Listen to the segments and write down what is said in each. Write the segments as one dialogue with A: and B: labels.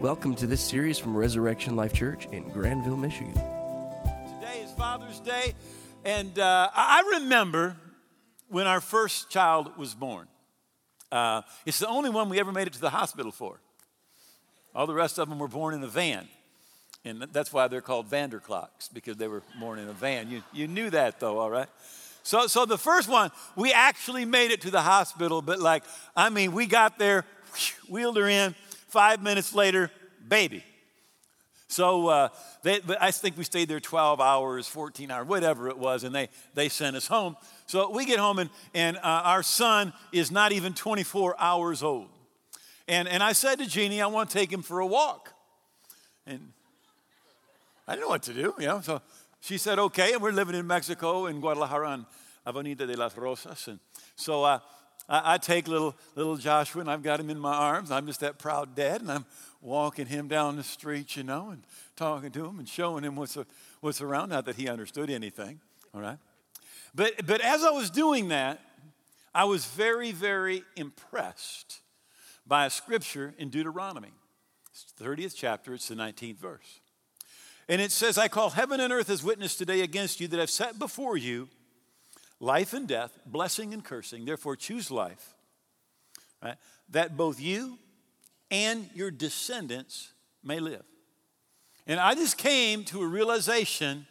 A: Welcome to this series from Resurrection Life Church in Grandville, Michigan.
B: Today is Father's Day, and uh, I remember when our first child was born. Uh, it's the only one we ever made it to the hospital for. All the rest of them were born in a van. And that's why they're called Vander Kloks, because they were born in a van. You, you knew that, though, all right? So, so the first one, we actually made it to the hospital, but like, I mean, we got there, wheeled her in, five minutes later, baby. So uh, they, I think we stayed there 12 hours, 14 hours, whatever it was, and they, they sent us home. So we get home, and, and uh, our son is not even 24 hours old. And, and I said to Jeannie, I want to take him for a walk. And I didn't know what to do, you know. So she said, okay. And we're living in Mexico, in Guadalajara, Avenida de las Rosas. And so uh, I, I, take little, little Joshua, and I've got him in my arms. I'm just that proud dad, and I'm walking him down the street, you know, and talking to him and showing him what's, what's around. Not that he understood anything, all right? But, but as I was doing that, I was very, very impressed by a scripture in Deuteronomy. It's the 30th chapter, it's the 19th verse. And it says, I call heaven and earth as witness today against you that I've set before you life and death, blessing and cursing. Therefore, choose life, right? that both you and your descendants may live. And I just came to a realization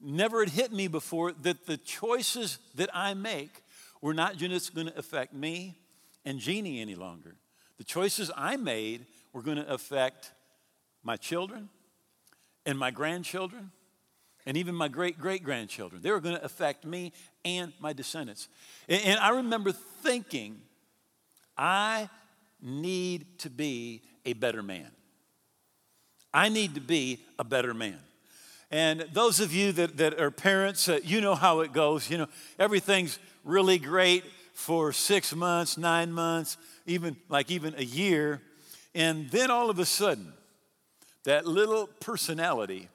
B: never had hit me before that the choices that I make were not just going to affect me and Jeannie any longer. The choices I made were going to affect my children and my grandchildren and even my great great grandchildren. They were going to affect me and my descendants. And, I remember thinking, I need to be a better man. I need to be a better man. And those of you that, that are parents, uh, you know how it goes. You know, everything's really great for six months, nine months, even like even a year. And then all of a sudden, that little personality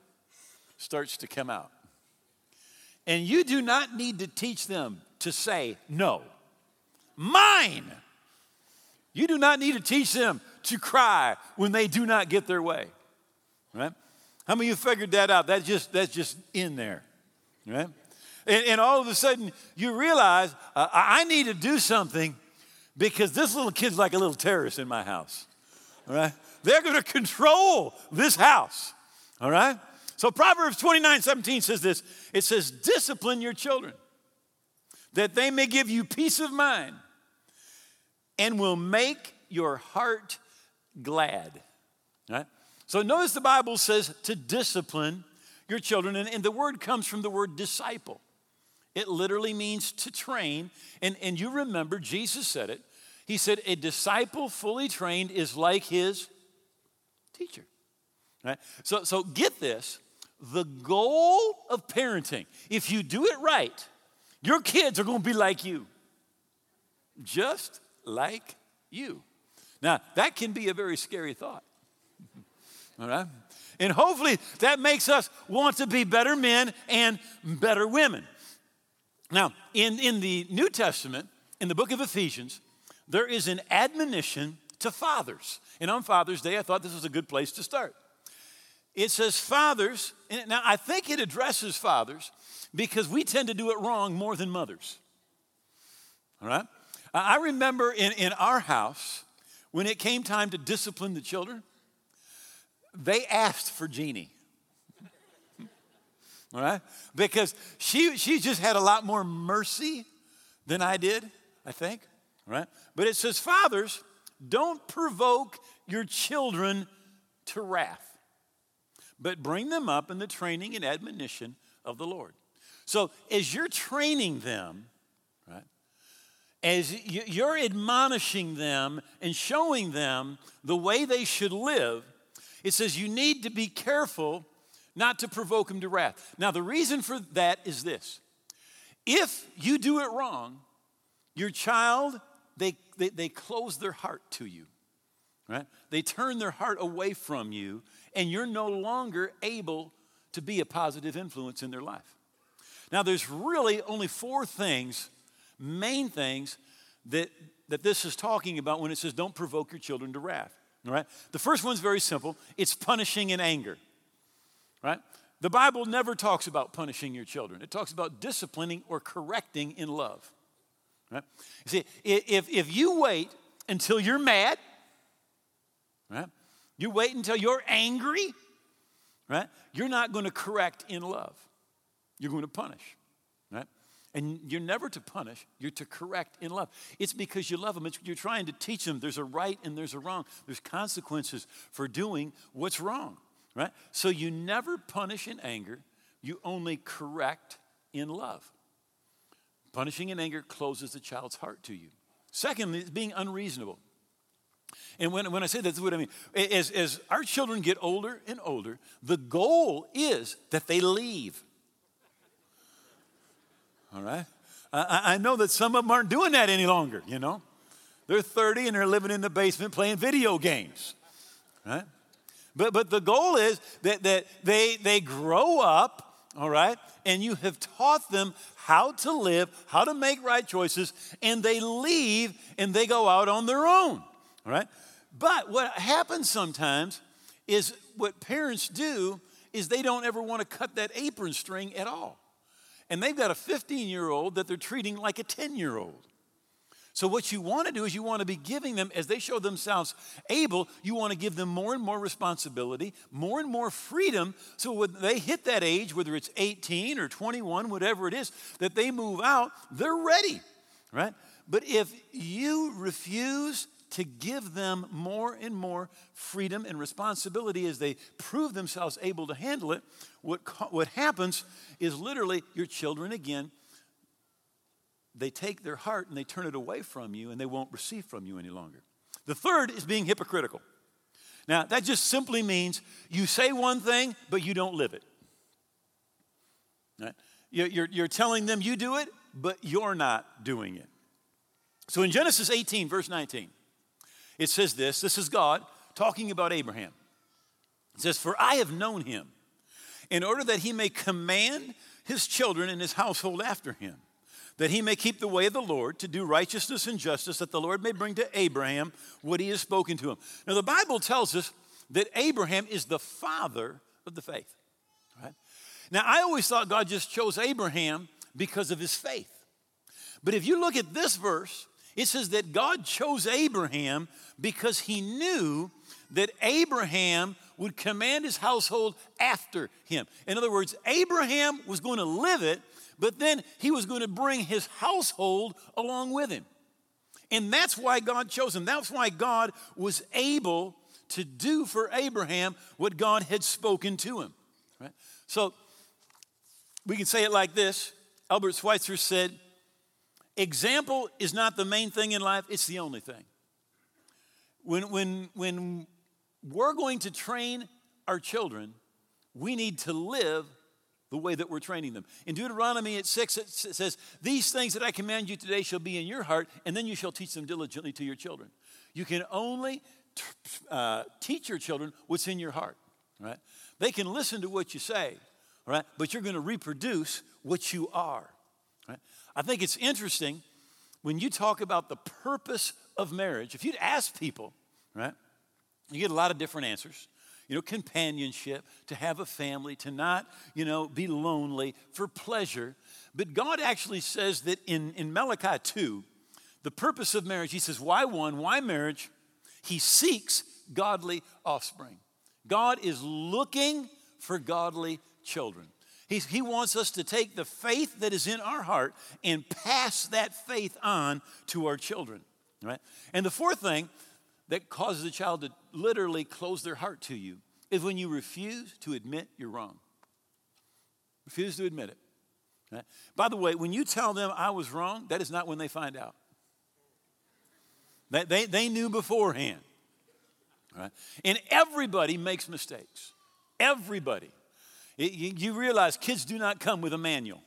B: starts to come out. And you do not need to teach them to say no. Mine. You do not need to teach them to cry when they do not get their way. Right? How many of you figured that out? That's just, that's just in there, right? And, and all of a sudden, you realize uh, I need to do something because this little kid's like a little terrorist in my house, all right? They're going to control this house, all right? So Proverbs 29 17 says this it says, Discipline your children, that they may give you peace of mind and will make your heart glad. Right? So notice the Bible says to discipline your children, and, and, the word comes from the word disciple. It literally means to train. And, and you remember, Jesus said it. He said, A disciple fully trained is like his teacher. Right? So, so get this the goal of parenting, if you do it right, your kids are going to be like you. Just like you. Now, that can be a very scary thought. All right? And hopefully that makes us want to be better men and better women. Now, in, in the New Testament, in the book of Ephesians, there is an admonition to fathers. And on Father's Day, I thought this was a good place to start. It says, Fathers, now I think it addresses fathers because we tend to do it wrong more than mothers. All right? I remember in, in our house, when it came time to discipline the children, they asked for Jeannie. All right? Because she, she just had a lot more mercy than I did, I think. All right? But it says, Fathers, don't provoke your children to wrath, but bring them up in the training and admonition of the Lord. So as you're training them, right, as you're admonishing them and showing them the way they should live, it says you need to be careful not to provoke them to wrath. Now, the reason for that is this if you do it wrong, your child, they, they, they close their heart to you, right? They turn their heart away from you, and you're no longer able to be a positive influence in their life. Now, there's really only four things, main things, that, that this is talking about when it says don't provoke your children to wrath. All right? The first one's very simple it's punishing in anger. Right? The Bible never talks about punishing your children, it talks about disciplining or correcting in love. Right? You see, if, if you wait until you're mad, right? You wait until you're angry, right? You're not going to correct in love. You're going to punish, right? And you're never to punish, you're to correct in love. It's because you love them. It's, you're trying to teach them there's a right and there's a wrong. There's consequences for doing what's wrong, right? So you never punish in anger, you only correct in love. Punishing in anger closes the child's heart to you. Secondly, being unreasonable. And when, when I say that's what I mean. As, as our children get older and older, the goal is that they leave. All right? I, I know that some of them aren't doing that any longer, you know? They're 30 and they're living in the basement playing video games, right? But, but the goal is that, that they, they grow up, all right, and you have taught them how to live, how to make right choices, and they leave and they go out on their own, all right? But what happens sometimes is what parents do is they don't ever want to cut that apron string at all. And they've got a 15 year old that they're treating like a 10 year old. So, what you want to do is you want to be giving them, as they show themselves able, you want to give them more and more responsibility, more and more freedom. So, when they hit that age, whether it's 18 or 21, whatever it is, that they move out, they're ready, right? But if you refuse to give them more and more freedom and responsibility as they prove themselves able to handle it, what, what happens is literally your children again, they take their heart and they turn it away from you and they won't receive from you any longer. The third is being hypocritical. Now, that just simply means you say one thing, but you don't live it. Right? You're, you're telling them you do it, but you're not doing it. So in Genesis 18, verse 19, it says this this is God talking about Abraham. It says, For I have known him in order that he may command his children and his household after him, that he may keep the way of the Lord to do righteousness and justice, that the Lord may bring to Abraham what he has spoken to him. Now, the Bible tells us that Abraham is the father of the faith. Right? Now, I always thought God just chose Abraham because of his faith. But if you look at this verse, it says that God chose Abraham because he knew that Abraham would command his household after him. In other words, Abraham was going to live it, but then he was going to bring his household along with him. And that's why God chose him. That's why God was able to do for Abraham what God had spoken to him. Right? So we can say it like this Albert Schweitzer said, Example is not the main thing in life, it's the only thing. When, when, when we're going to train our children, we need to live the way that we're training them. In Deuteronomy at 6, it says, These things that I command you today shall be in your heart, and then you shall teach them diligently to your children. You can only t- uh, teach your children what's in your heart, right? They can listen to what you say, right? But you're going to reproduce what you are, right? I think it's interesting when you talk about the purpose of marriage. If you'd ask people, right, you get a lot of different answers. You know, companionship, to have a family, to not, you know, be lonely, for pleasure. But God actually says that in, in Malachi 2, the purpose of marriage, He says, why one? Why marriage? He seeks godly offspring. God is looking for godly children. He's, he wants us to take the faith that is in our heart and pass that faith on to our children. Right? And the fourth thing that causes a child to literally close their heart to you is when you refuse to admit you're wrong. Refuse to admit it. Right? By the way, when you tell them I was wrong, that is not when they find out. They, they, they knew beforehand. Right? And everybody makes mistakes. Everybody. It, you, realize kids do not come with a manual.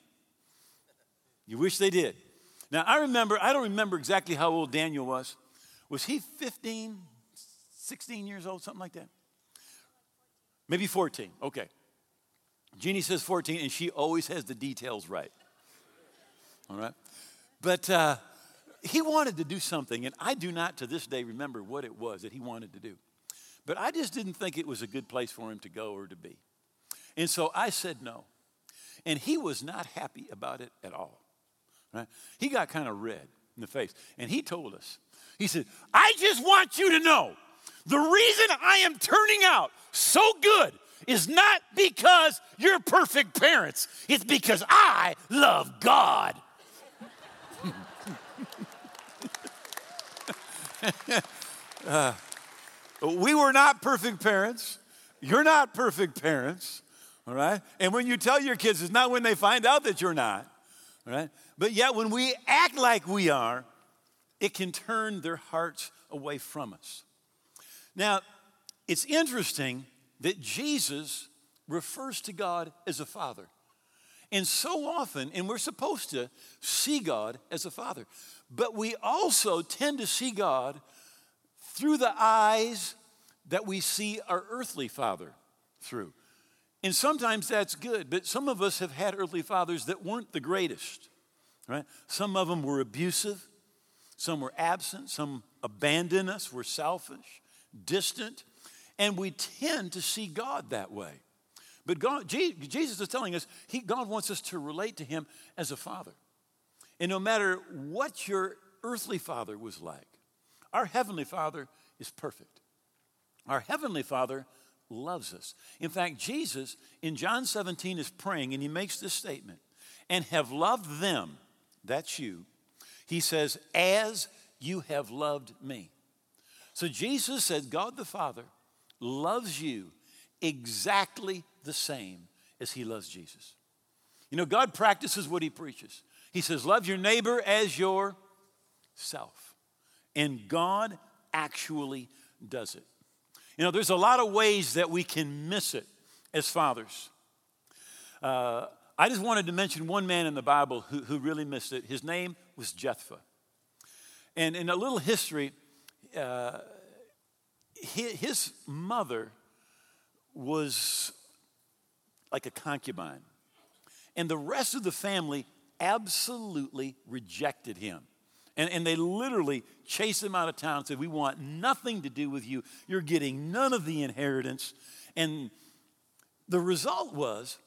B: You wish they did. Now, I remember, I don't remember exactly how old Daniel was. Was he 15, 16 years old, something like that? Maybe 14. Okay. Jeannie says 14, and she always has the details right. All right? But uh, he wanted to do something, and I do not to this day remember what it was that he wanted to do. but I just didn't think it was a good place for him to go or to be. And so I said no. And he was not happy about it at all. Right? He got kind of red in the face. And he told us, he said, I just want you to know the reason I am turning out so good is not because you're perfect parents, it's because I love God. uh, we were not perfect parents. You're not perfect parents, all right? And when you tell your kids, it's not when they find out that you're not, all right? But yet, when we act like we are, it can turn their hearts away from us. Now, it's interesting that Jesus refers to God as a father. And so often, and we're supposed to see God as a father, but we also tend to see God through the eyes that we see our earthly father through. And sometimes that's good, but some of us have had earthly fathers that weren't the greatest, right? Some of them were abusive, some were absent, some abandoned us, were selfish, distant, and we tend to see God that way. But God, Jesus is telling us he, God wants us to relate to Him as a father. And no matter what your earthly father was like, our heavenly father is perfect. Our heavenly father loves us. In fact, Jesus in John 17 is praying and he makes this statement and have loved them, that's you. He says, as you have loved me. So Jesus said, God the Father loves you exactly the same as he loves Jesus. You know, God practices what he preaches. He says, Love your neighbor as yourself. And God actually does it. You know, there's a lot of ways that we can miss it as fathers. Uh, I just wanted to mention one man in the Bible who, who really missed it. His name was Jephthah. And in a little history, uh, his mother was like a concubine. And the rest of the family absolutely rejected him. And, and they literally chased him out of town and said, We want nothing to do with you. You're getting none of the inheritance. And the result was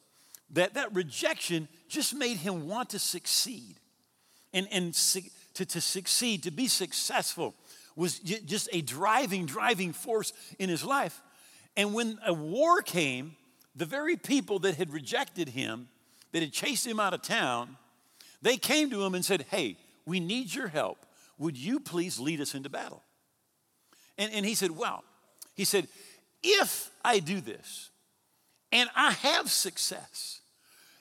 B: that that rejection just made him want to succeed. And, and to, to succeed, to be successful, was just a driving, driving force in his life. And when a war came, the very people that had rejected him, that had chased him out of town, they came to him and said, Hey, we need your help. Would you please lead us into battle? And, and he said, Well, he said, if I do this and I have success,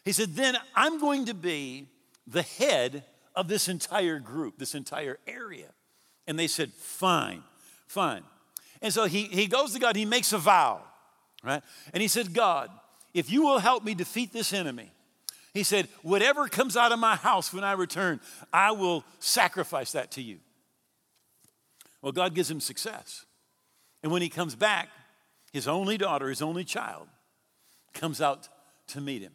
B: he said, then I'm going to be the head of this entire group, this entire area. And they said, Fine, fine. And so he, he goes to God, he makes a vow, right? And he said, God, if you will help me defeat this enemy, he said, whatever comes out of my house when I return, I will sacrifice that to you. Well, God gives him success. And when he comes back, his only daughter, his only child, comes out to meet him.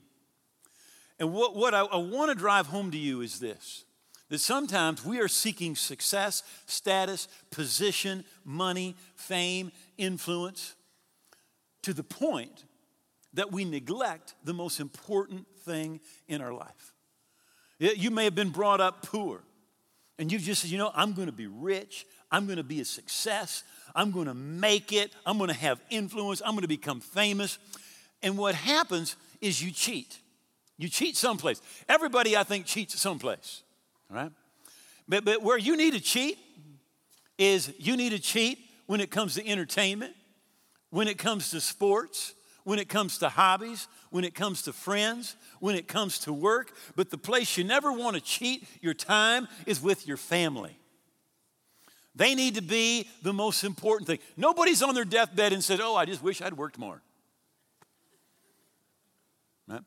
B: And what, what I, I want to drive home to you is this that sometimes we are seeking success, status, position, money, fame, influence to the point that we neglect the most important thing in our life. You may have been brought up poor, and you just said, you know, I'm going to be rich, I'm going to be a success, I'm going to make it, I'm going to have influence, I'm going to become famous. And what happens is you cheat. You cheat someplace. Everybody, I think, cheats someplace right? But, but where you need to cheat is you need to cheat when it comes to entertainment, when it comes to sports, when it comes to hobbies, when it comes to friends, when it comes to work. But the place you never want to cheat your time is with your family. They need to be the most important thing. Nobody's on their deathbed and said, Oh, I just wish I'd worked more. Right?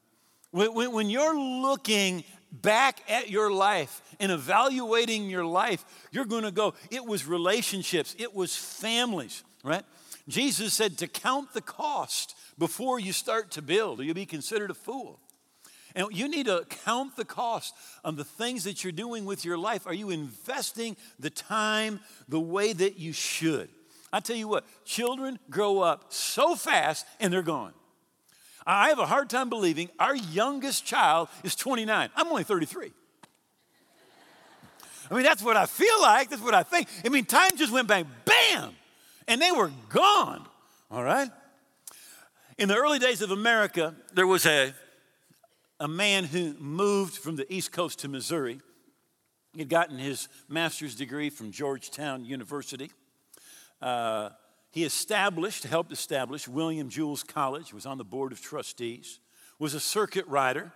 B: When, when you're looking back at your life and evaluating your life, you're going to go, it was relationships, it was families, right? Jesus said to count the cost before you start to build, or you'll be considered a fool. And you need to count the cost of the things that you're doing with your life. Are you investing the time the way that you should? I tell you what, children grow up so fast and they're gone. I have a hard time believing our youngest child is 29. I'm only 33. I mean, that's what I feel like. That's what I think. I mean, time just went bang, bam, and they were gone. All right? In the early days of America, there was a, a man who moved from the East Coast to Missouri. He had gotten his master's degree from Georgetown University. Uh, he established, helped establish William Jewell College, was on the board of trustees, was a circuit rider,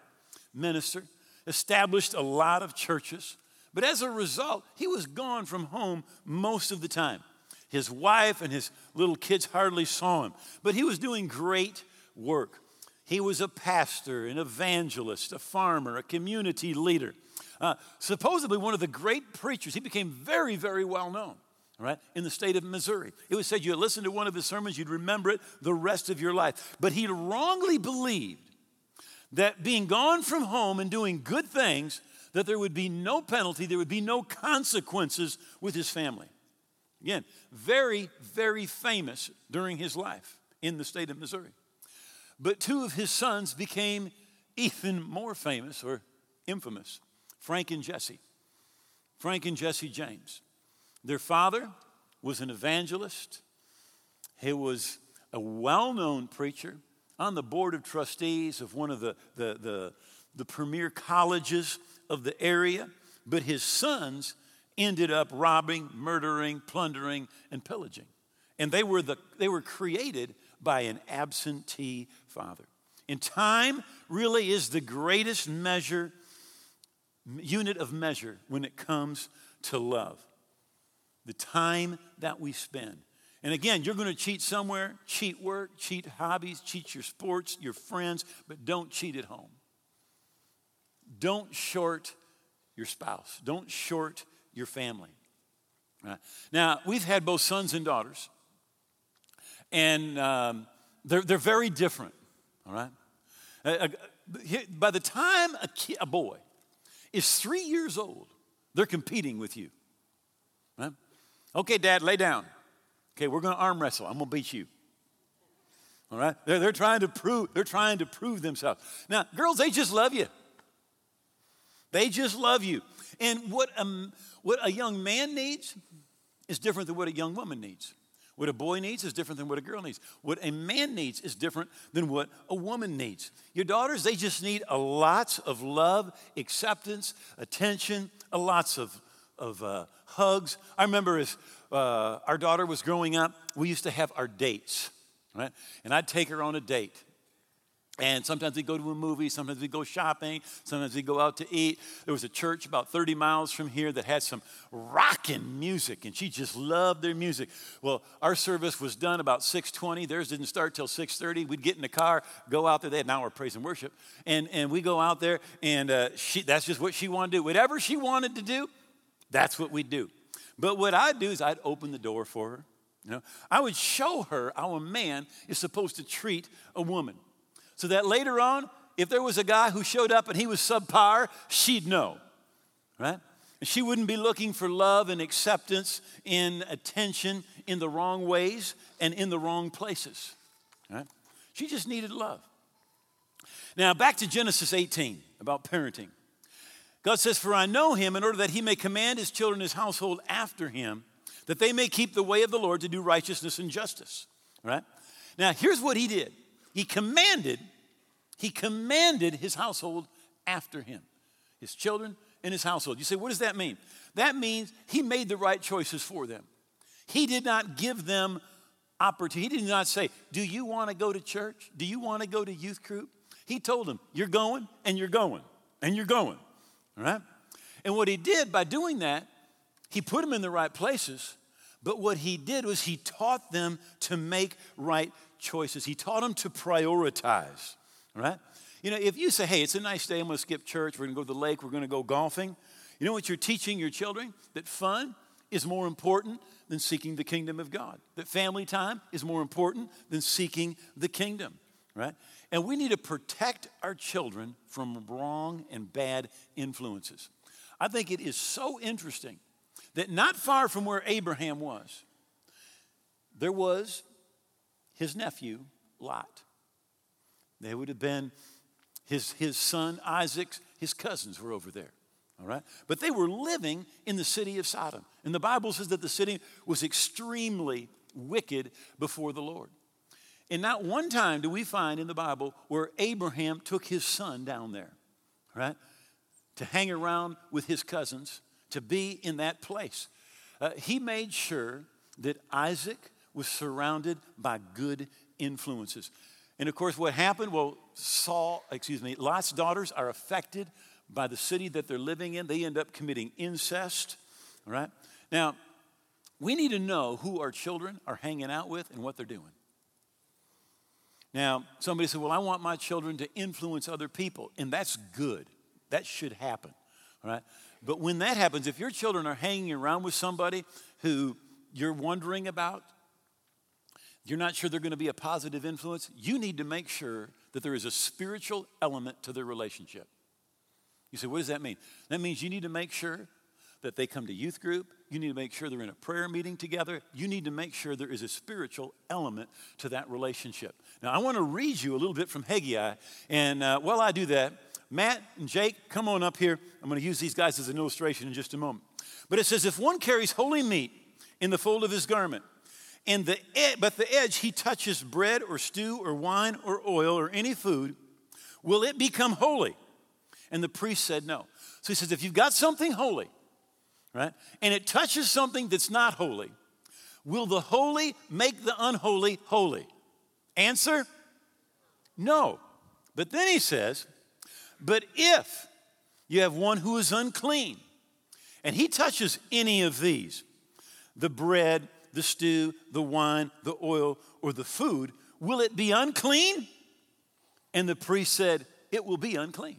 B: minister, established a lot of churches. But as a result, he was gone from home most of the time. His wife and his little kids hardly saw him, but he was doing great work. He was a pastor, an evangelist, a farmer, a community leader. Uh, supposedly one of the great preachers. He became very, very well known right, in the state of Missouri. It was said you listen to one of his sermons, you'd remember it the rest of your life. But he wrongly believed that being gone from home and doing good things, that there would be no penalty, there would be no consequences with his family. Again, very, very famous during his life in the state of Missouri. But two of his sons became even more famous or infamous Frank and Jesse. Frank and Jesse James. Their father was an evangelist, he was a well known preacher on the board of trustees of one of the, the, the, the premier colleges of the area, but his sons ended up robbing, murdering, plundering, and pillaging. And they were, the, they were created by an absentee father. And time really is the greatest measure, unit of measure when it comes to love the time that we spend. And again, you're going to cheat somewhere, cheat work, cheat hobbies, cheat your sports, your friends, but don't cheat at home. Don't short your spouse, don't short your family. Now, we've had both sons and daughters, and um, they're, they're very different, all right? By the time a, kid, a boy is three years old, they're competing with you. Right? Okay, Dad, lay down. Okay, we're going to arm wrestle. I'm going to beat you. All right? They're, they're, trying to prove, they're trying to prove themselves. Now, girls, they just love you. They just love you. And what a, what a young man needs is different than what a young woman needs. What a boy needs is different than what a girl needs. What a man needs is different than what a woman needs. Your daughters, they just need a lots of love, acceptance, attention, a lots of of uh, hugs. I remember as uh, our daughter was growing up, we used to have our dates, right? And I'd take her on a date. And sometimes we'd go to a movie, sometimes we'd go shopping, sometimes we'd go out to eat. There was a church about 30 miles from here that had some rocking music, and she just loved their music. Well, our service was done about 6.20. Theirs didn't start till 6.30. We'd get in the car, go out there. They had an hour of praise and worship. And, and we go out there, and uh, she, that's just what she wanted to do. Whatever she wanted to do, that's what we'd do. But what I'd do is I'd open the door for her. You know, I would show her how a man is supposed to treat a woman. So that later on, if there was a guy who showed up and he was subpar, she'd know. Right? And she wouldn't be looking for love and acceptance in attention in the wrong ways and in the wrong places. Right? She just needed love. Now, back to Genesis 18 about parenting. God says, For I know him in order that he may command his children, his household after him, that they may keep the way of the Lord to do righteousness and justice. Right? Now, here's what he did He commanded, he commanded his household after him, his children and his household. You say, what does that mean? That means he made the right choices for them. He did not give them opportunity. He did not say, Do you want to go to church? Do you want to go to youth group? He told them, You're going and you're going and you're going. Right, And what he did by doing that, he put them in the right places, but what he did was he taught them to make right choices. He taught them to prioritize, right? You know, if you say, hey, it's a nice day, I'm gonna skip church, we're gonna go to the lake, we're gonna go golfing, you know what you're teaching your children? That fun is more important than seeking the kingdom of God. That family time is more important than seeking the kingdom, right? And we need to protect our children from wrong and bad influences. I think it is so interesting that not far from where Abraham was, there was his nephew, Lot. They would have been his, his son, Isaac, his cousins were over there. All right? But they were living in the city of Sodom. And the Bible says that the city was extremely wicked before the Lord. And not one time do we find in the Bible where Abraham took his son down there, right? To hang around with his cousins, to be in that place. Uh, he made sure that Isaac was surrounded by good influences. And of course, what happened? Well, Saul, excuse me, Lot's daughters are affected by the city that they're living in. They end up committing incest. All right? Now, we need to know who our children are hanging out with and what they're doing. Now, somebody said, Well, I want my children to influence other people, and that's good. That should happen. All right? But when that happens, if your children are hanging around with somebody who you're wondering about, you're not sure they're going to be a positive influence, you need to make sure that there is a spiritual element to their relationship. You say, what does that mean? That means you need to make sure that they come to youth group. You need to make sure they're in a prayer meeting together. You need to make sure there is a spiritual element to that relationship. Now, I want to read you a little bit from Haggai. And uh, while I do that, Matt and Jake, come on up here. I'm going to use these guys as an illustration in just a moment. But it says, if one carries holy meat in the fold of his garment, and the ed- but the edge he touches bread or stew or wine or oil or any food, will it become holy? And the priest said no. So he says, if you've got something holy, right, and it touches something that's not holy, will the holy make the unholy holy? Answer no. But then he says, but if you have one who is unclean, and he touches any of these, the bread, the stew, the wine, the oil, or the food, will it be unclean? And the priest said, It will be unclean.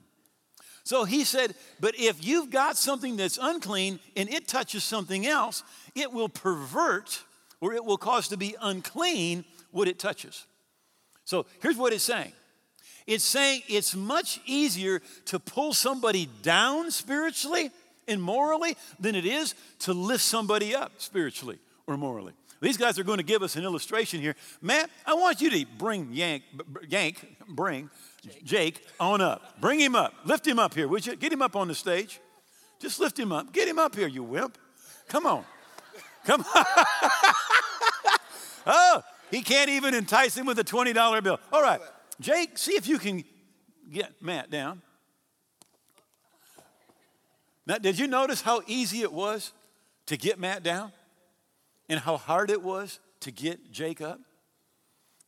B: So he said, But if you've got something that's unclean and it touches something else, it will pervert or it will cause to be unclean what it touches. So here's what it's saying it's saying it's much easier to pull somebody down spiritually and morally than it is to lift somebody up spiritually or morally. These guys are going to give us an illustration here. Matt, I want you to bring Yank, Yank, bring Jake. Jake on up. Bring him up. Lift him up here, would you? Get him up on the stage. Just lift him up. Get him up here, you wimp. Come on. Come on. oh, he can't even entice him with a $20 bill. All right. Jake, see if you can get Matt down. Now, did you notice how easy it was to get Matt down? And how hard it was to get Jacob?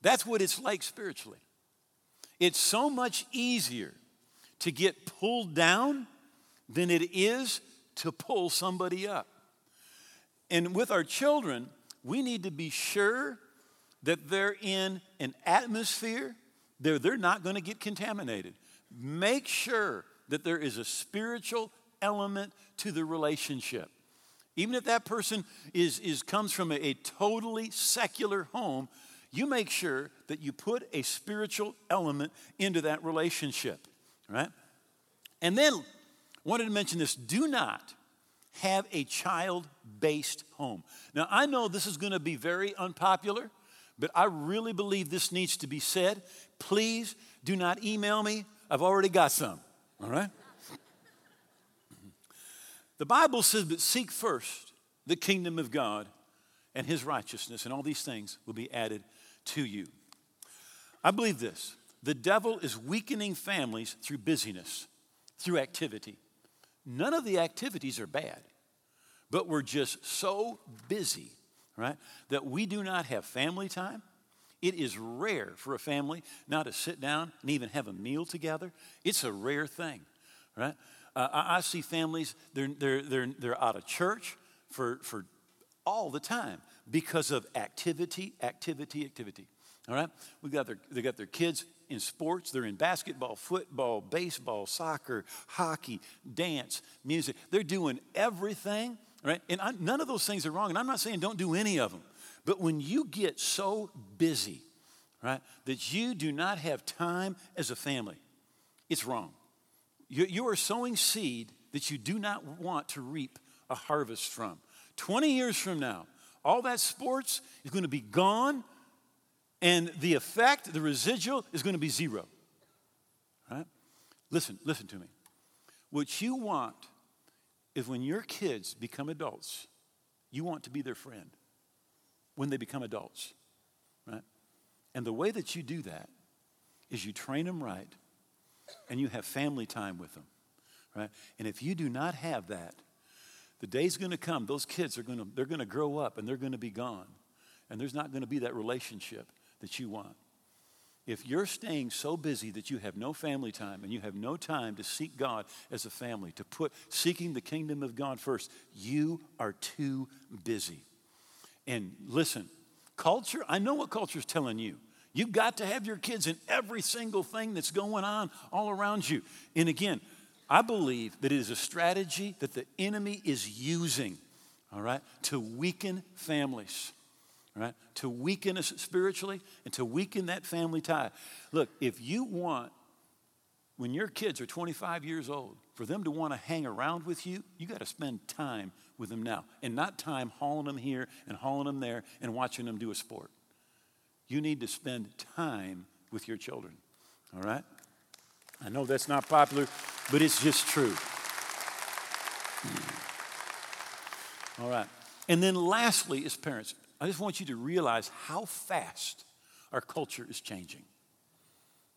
B: That's what it's like spiritually. It's so much easier to get pulled down than it is to pull somebody up. And with our children, we need to be sure that they're in an atmosphere they're, they're not going to get contaminated. Make sure that there is a spiritual element to the relationship. Even if that person is, is, comes from a, a totally secular home, you make sure that you put a spiritual element into that relationship, right? And then, wanted to mention this do not have a child based home. Now, I know this is going to be very unpopular, but I really believe this needs to be said. Please do not email me. I've already got some, all right? The Bible says, but seek first the kingdom of God and his righteousness, and all these things will be added to you. I believe this the devil is weakening families through busyness, through activity. None of the activities are bad, but we're just so busy, right, that we do not have family time. It is rare for a family not to sit down and even have a meal together. It's a rare thing, right? Uh, I, I, see families, they're, they're, they're, they're out of church for, for all the time because of activity, activity, activity. All right? We got their, they got their kids in sports. They're in basketball, football, baseball, soccer, hockey, dance, music. They're doing everything, right? And I, none of those things are wrong. And I'm not saying don't do any of them. But when you get so busy, right, that you do not have time as a family, it's wrong. You, you are sowing seed that you do not want to reap a harvest from. 20 years from now, All that sports is going to be gone, and the effect, the residual, is going to be zero. Right? Listen, listen to me. What you want is when your kids become adults, you want to be their friend when they become adults, right? And the way that you do that is you train them right and you have family time with them, right? And if you do not have that, the day's going to come, those kids are going to, they're going to grow up and they're going to be gone. And there's not going to be that relationship that you want. If you're staying so busy that you have no family time and you have no time to seek God as a family, to put seeking the kingdom of God first, you are too busy. And listen, culture, I know what culture is telling you. You've got to have your kids in every single thing that's going on all around you. And again, I believe that it is a strategy that the enemy is using, all right, to weaken families right? To weaken us spiritually and to weaken that family tie. Look, if you want, when your kids are 25 years old, for them to want to hang around with you, you got to spend time with them now and not time hauling them here and hauling them there and watching them do a sport. You need to spend time with your children, all right? I know that's not popular, but it's just true. All right. And then lastly, as parents, I just want you to realize how fast our culture is changing.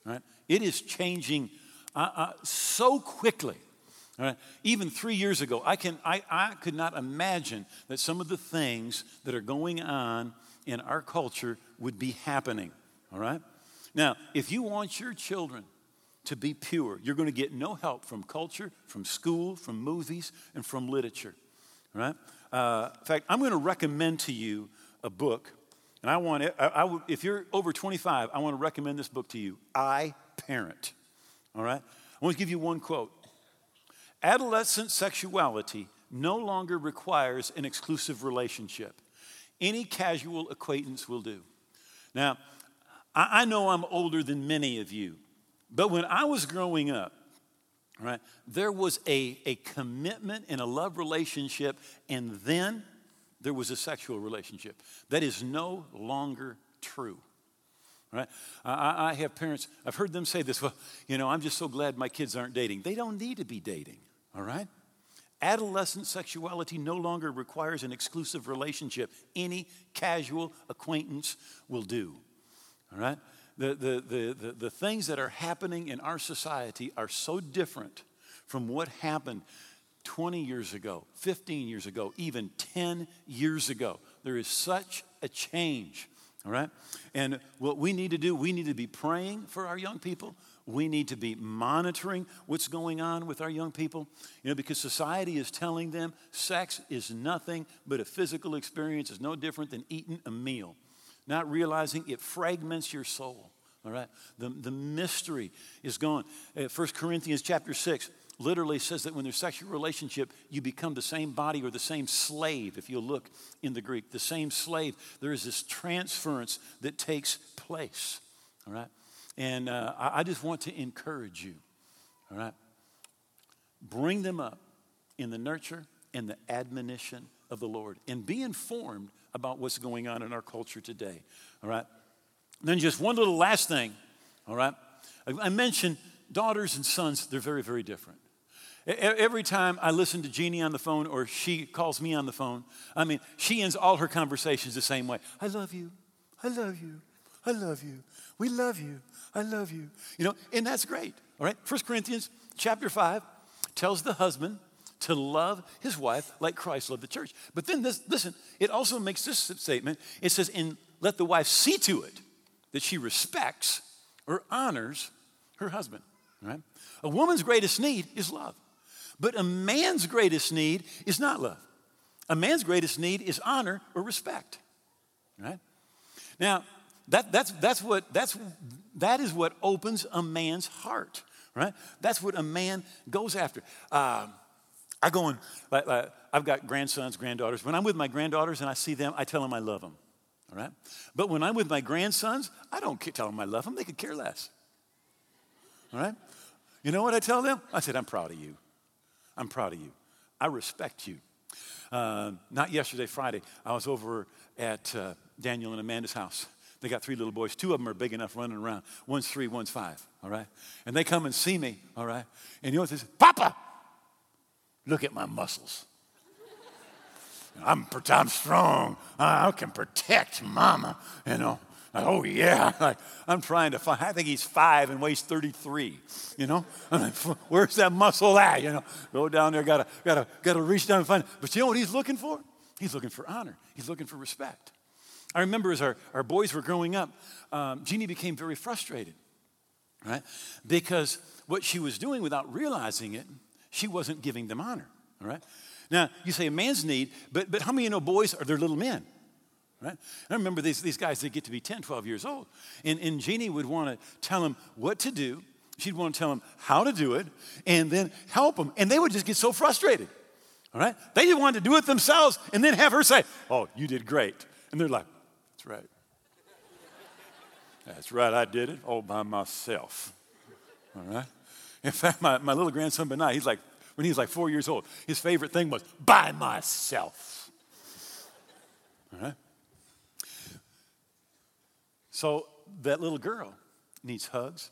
B: Right? It is changing uh, uh, so quickly. Right? Even three years ago, I, can, I, I could not imagine that some of the things that are going on in our culture would be happening. All right? Now, if you want your children to be pure, you're going to get no help from culture, from school, from movies, and from literature. Right? Uh, in fact, I'm going to recommend to you a book, and I want it, I, I, if you're over 25, I want to recommend this book to you I Parent. All right? I want to give you one quote Adolescent sexuality no longer requires an exclusive relationship, any casual acquaintance will do. Now, I, know I'm older than many of you, but when I was growing up, right, there was a, a commitment and a love relationship, and then there was a sexual relationship. That is no longer true. Right? I, I have parents, I've heard them say this, well, you know, I'm just so glad my kids aren't dating. They don't need to be dating, all right? Adolescent sexuality no longer requires an exclusive relationship. Any casual acquaintance will do, all right? The, the, the, the, the things that are happening in our society are so different from what happened 20 years ago, 15 years ago, even 10 years ago. There is such a change, all right? And what we need to do, we need to be praying for our young people. We need to be monitoring what's going on with our young people, you know, because society is telling them sex is nothing but a physical experience, is no different than eating a meal, not realizing it fragments your soul. All right, the, the mystery is gone. Uh, 1 Corinthians chapter 6, literally says that when there's sexual relationship, you become the same body or the same slave, if you look in the Greek. The same slave. There is this transference that takes place. All right? And uh, I, I just want to encourage you. All right? Bring them up in the nurture and the admonition of the Lord and be informed about what's going on in our culture today. All right? And then just one little last thing. All right? I mentioned daughters and sons, they're very, very different. Every time I listen to Jeannie on the phone or she calls me on the phone, I mean, she ends all her conversations the same way I love you. I love you. I love you. We love you. I love you. You know, and that's great. All right? 1 Corinthians chapter 5 tells the husband to love his wife like Christ loved the church. But then this, listen, it also makes this statement. It says, and let the wife see to it that she respects or honors her husband. Right? A woman's greatest need is love. But a man's greatest need is not love. A man's greatest need is honor or respect. Right? Now, that, that's, that's what, that's, that is what opens a man's heart, right? That's what a man goes after. Uh, I go and, like, like, I've got grandsons, granddaughters. When I'm with my granddaughters and I see them, I tell them I love them, all right? But when I'm with my grandsons, I don't tell them I love them. They could care less, all right? You know what I tell them? I said, I'm proud of you. I'm proud of you. I respect you. Uh, not yesterday, Friday. I was over at uh, Daniel and Amanda's house. They got three little boys. Two of them are big enough running around. One's three, one's five, all right? And they come and see me, all right? And you know what they say? Papa, look at my muscles. I'm, I'm strong. I can protect mama, you know. Oh, yeah. Like, I'm trying to find, I think he's five and weighs 33, you know? I Like, Where's that muscle at, you know? Go down there, gotta, gotta, gotta reach down and find it. But you know what he's looking for? He's looking for honor. He's looking for respect. I remember as our, our boys were growing up, um, Jeannie became very frustrated, right? Because what she was doing without realizing it, she wasn't giving them honor, all right? Now, you say a man's need, but, but how many of you know boys are their little men? Right? I remember these, these guys that get to be 10, 12 years old. And, and Jeannie would want to tell them what to do. She'd want to tell them how to do it and then help them. And they would just get so frustrated. All right? They just wanted to do it themselves and then have her say, Oh, you did great. And they're like, Right. That's right, I did it all by myself. All right? In fact, my, my little grandson, Benai, he's like, when he was like four years old, his favorite thing was by myself. All right? So that little girl needs hugs,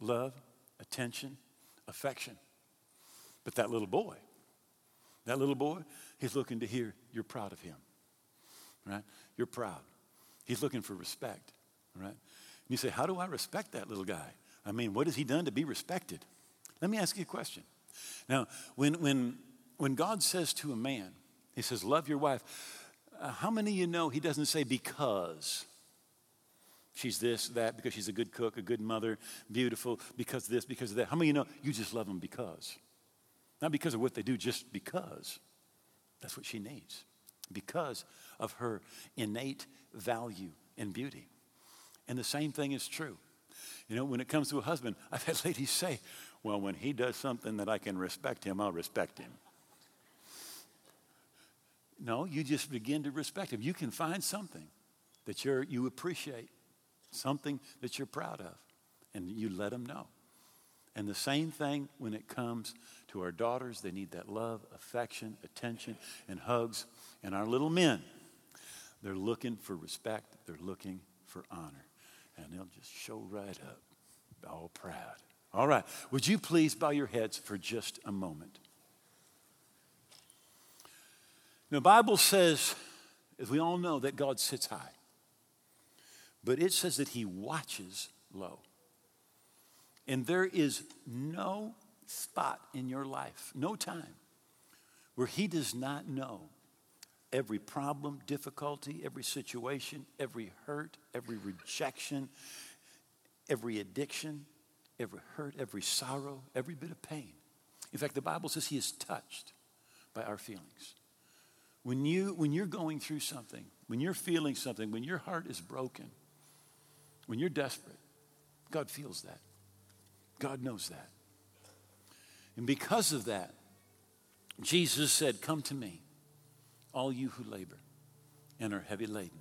B: love, attention, affection. But that little boy, that little boy, he's looking to hear you're proud of him. Right? You're proud. He's looking for respect. Right? And you say, How do I respect that little guy? I mean, what has he done to be respected? Let me ask you a question. Now, when, when, when God says to a man, He says, Love your wife, uh, how many of you know He doesn't say because? She's this, that, because she's a good cook, a good mother, beautiful, because of this, because of that. How many of you know you just love them because? Not because of what they do, just because. That's what she needs. Because of her innate value and beauty. And the same thing is true. You know, when it comes to a husband, I've had ladies say, well, when he does something that I can respect him, I'll respect him. No, you just begin to respect him. You can find something that you're, you appreciate, something that you're proud of, and you let them know. And the same thing when it comes to our daughters, they need that love, affection, attention, and hugs. And our little men, they're looking for respect, they're looking for honor. And they'll just show right up, all proud. All right. Would you please bow your heads for just a moment? The Bible says, as we all know, that God sits high. But it says that he watches low. And there is no spot in your life, no time, where he does not know every problem, difficulty, every situation, every hurt, every rejection, every addiction, every hurt, every sorrow, every bit of pain. In fact, the Bible says He is touched by our feelings. When, you, when you're going through something, when you're feeling something, when your heart is broken, when you're desperate, God feels that. God knows that. And because of that, Jesus said, Come to me, all you who labor and are heavy laden,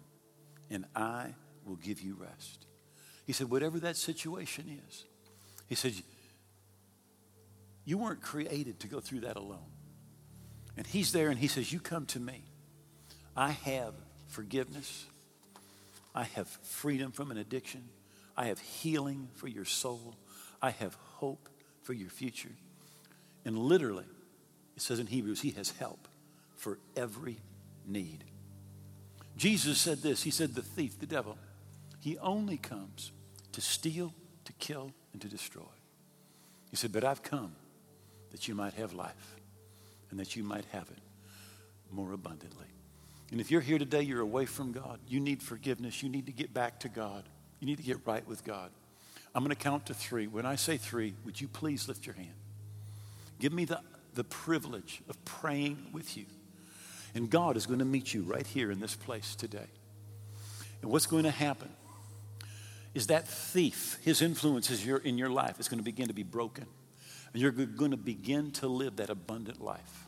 B: and I will give you rest. He said, Whatever that situation is, he said, You weren't created to go through that alone. And he's there and he says, You come to me. I have forgiveness. I have freedom from an addiction. I have healing for your soul. I have hope for your future. And literally, it says in Hebrews, He has help for every need. Jesus said this He said, The thief, the devil, he only comes to steal, to kill, and to destroy. He said, But I've come that you might have life and that you might have it more abundantly. And if you're here today, you're away from God, you need forgiveness, you need to get back to God, you need to get right with God. I'm going to count to three. When I say three, would you please lift your hand? Give me the, the privilege of praying with you. And God is going to meet you right here in this place today. And what's going to happen is that thief, his influence is your, in your life is going to begin to be broken. And you're going to begin to live that abundant life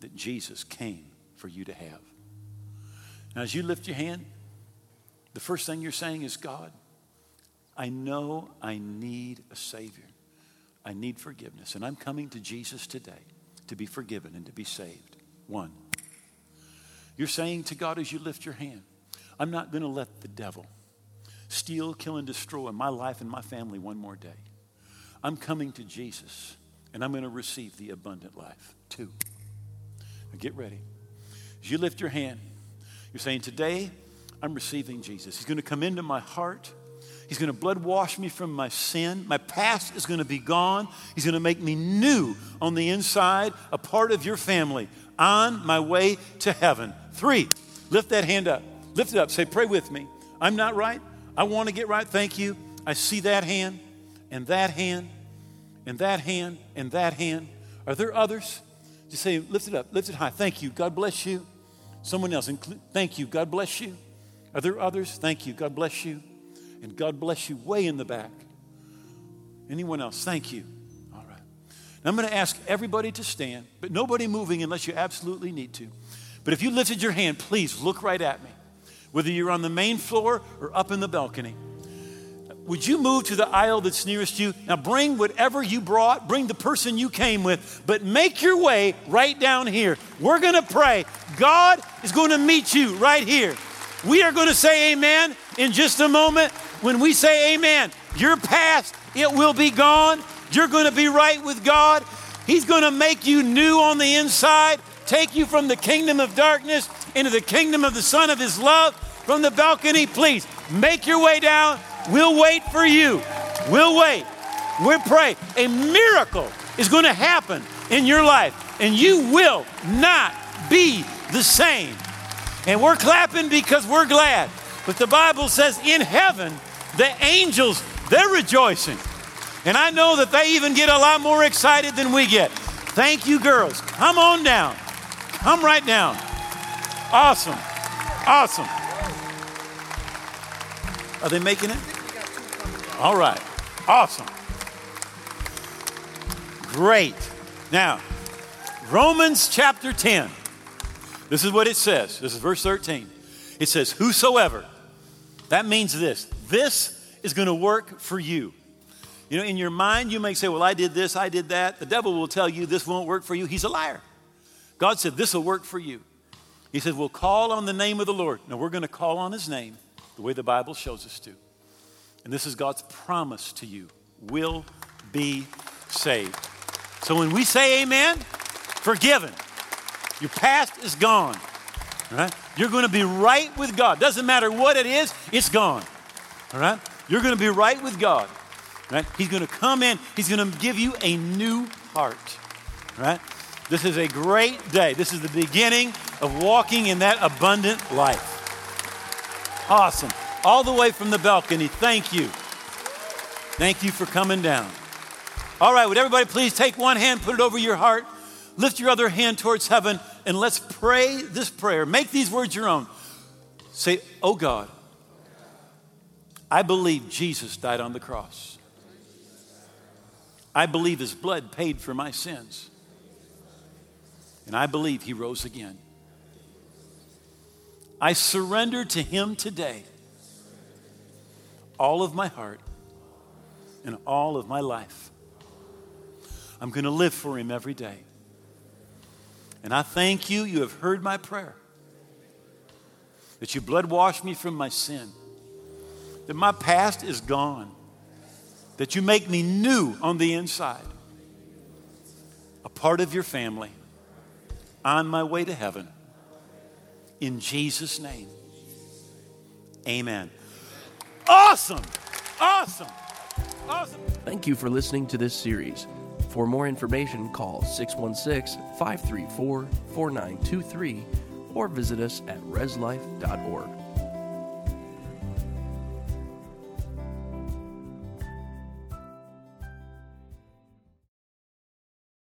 B: that Jesus came for you to have. Now, as you lift your hand, the first thing you're saying is, God, I know I need a Savior. I need forgiveness. And I'm coming to Jesus today to be forgiven and to be saved. One. You're saying to God as you lift your hand, I'm not going to let the devil steal, kill, and destroy my life and my family one more day. I'm coming to Jesus and I'm going to receive the abundant life. Two. Now get ready. As you lift your hand, you're saying, Today I'm receiving Jesus. He's going to come into my heart. He's going to blood wash me from my sin. My past is going to be gone. He's going to make me new on the inside, a part of your family, on my way to heaven. Three, lift that hand up. Lift it up. Say, Pray with me. I'm not right. I want to get right. Thank you. I see that hand and that hand and that hand and that hand. Are there others? Just say, lift it up, lift it high. Thank you. God bless you. Someone else, thank you. God bless you. Are there others? Thank you. God bless you. And God bless you way in the back. Anyone else? Thank you. Now I'm going to ask everybody to stand, but nobody moving unless you absolutely need to. But if you lifted your hand, please look right at me, whether you're on the main floor or up in the balcony. Would you move to the aisle that's nearest you? Now bring whatever you brought, bring the person you came with, but make your way right down here. We're going to pray. God is going to meet you right here. We are going to say amen in just a moment. When we say amen, your past, it will be gone. You're going to be right with God. He's going to make you new on the inside, take you from the kingdom of darkness into the kingdom of the Son of His love. From the balcony, please make your way down. We'll wait for you. We'll wait. We'll pray. A miracle is going to happen in your life, and you will not be the same. And we're clapping because we're glad. But the Bible says in heaven, the angels, they're rejoicing. And I know that they even get a lot more excited than we get. Thank you, girls. Come on down. Come right down. Awesome. Awesome. Are they making it? All right. Awesome. Great. Now, Romans chapter 10. This is what it says. This is verse 13. It says, Whosoever. That means this. This is going to work for you. You know, in your mind, you may say, Well, I did this, I did that. The devil will tell you this won't work for you. He's a liar. God said, This will work for you. He said, We'll call on the name of the Lord. Now, we're going to call on his name the way the Bible shows us to. And this is God's promise to you will be saved. So when we say amen, forgiven. Your past is gone. Right? You're going to be right with God. Doesn't matter what it is, it's gone. All right? You're going to be right with God. Right? He's going to come in, he's going to give you a new heart. Right? This is a great day. This is the beginning of walking in that abundant life. Awesome. All the way from the balcony. Thank you. Thank you for coming down. All right, would everybody please take one hand, put it over your heart, lift your other hand towards heaven, and let's pray this prayer. Make these words your own. Say, Oh God, I believe Jesus died on the cross. I believe his blood paid for my sins. And I believe he rose again. I surrender to him today all of my heart and all of my life. I'm going to live for him every day. And I thank you, you have heard my prayer. That you blood washed me from my sin. That my past is gone. That you make me new on the inside. A part of your family. On my way to heaven. In Jesus' name. Amen. Awesome. Awesome. Awesome.
A: Thank you for listening to this series. For more information, call 616 534 4923 or visit us at reslife.org.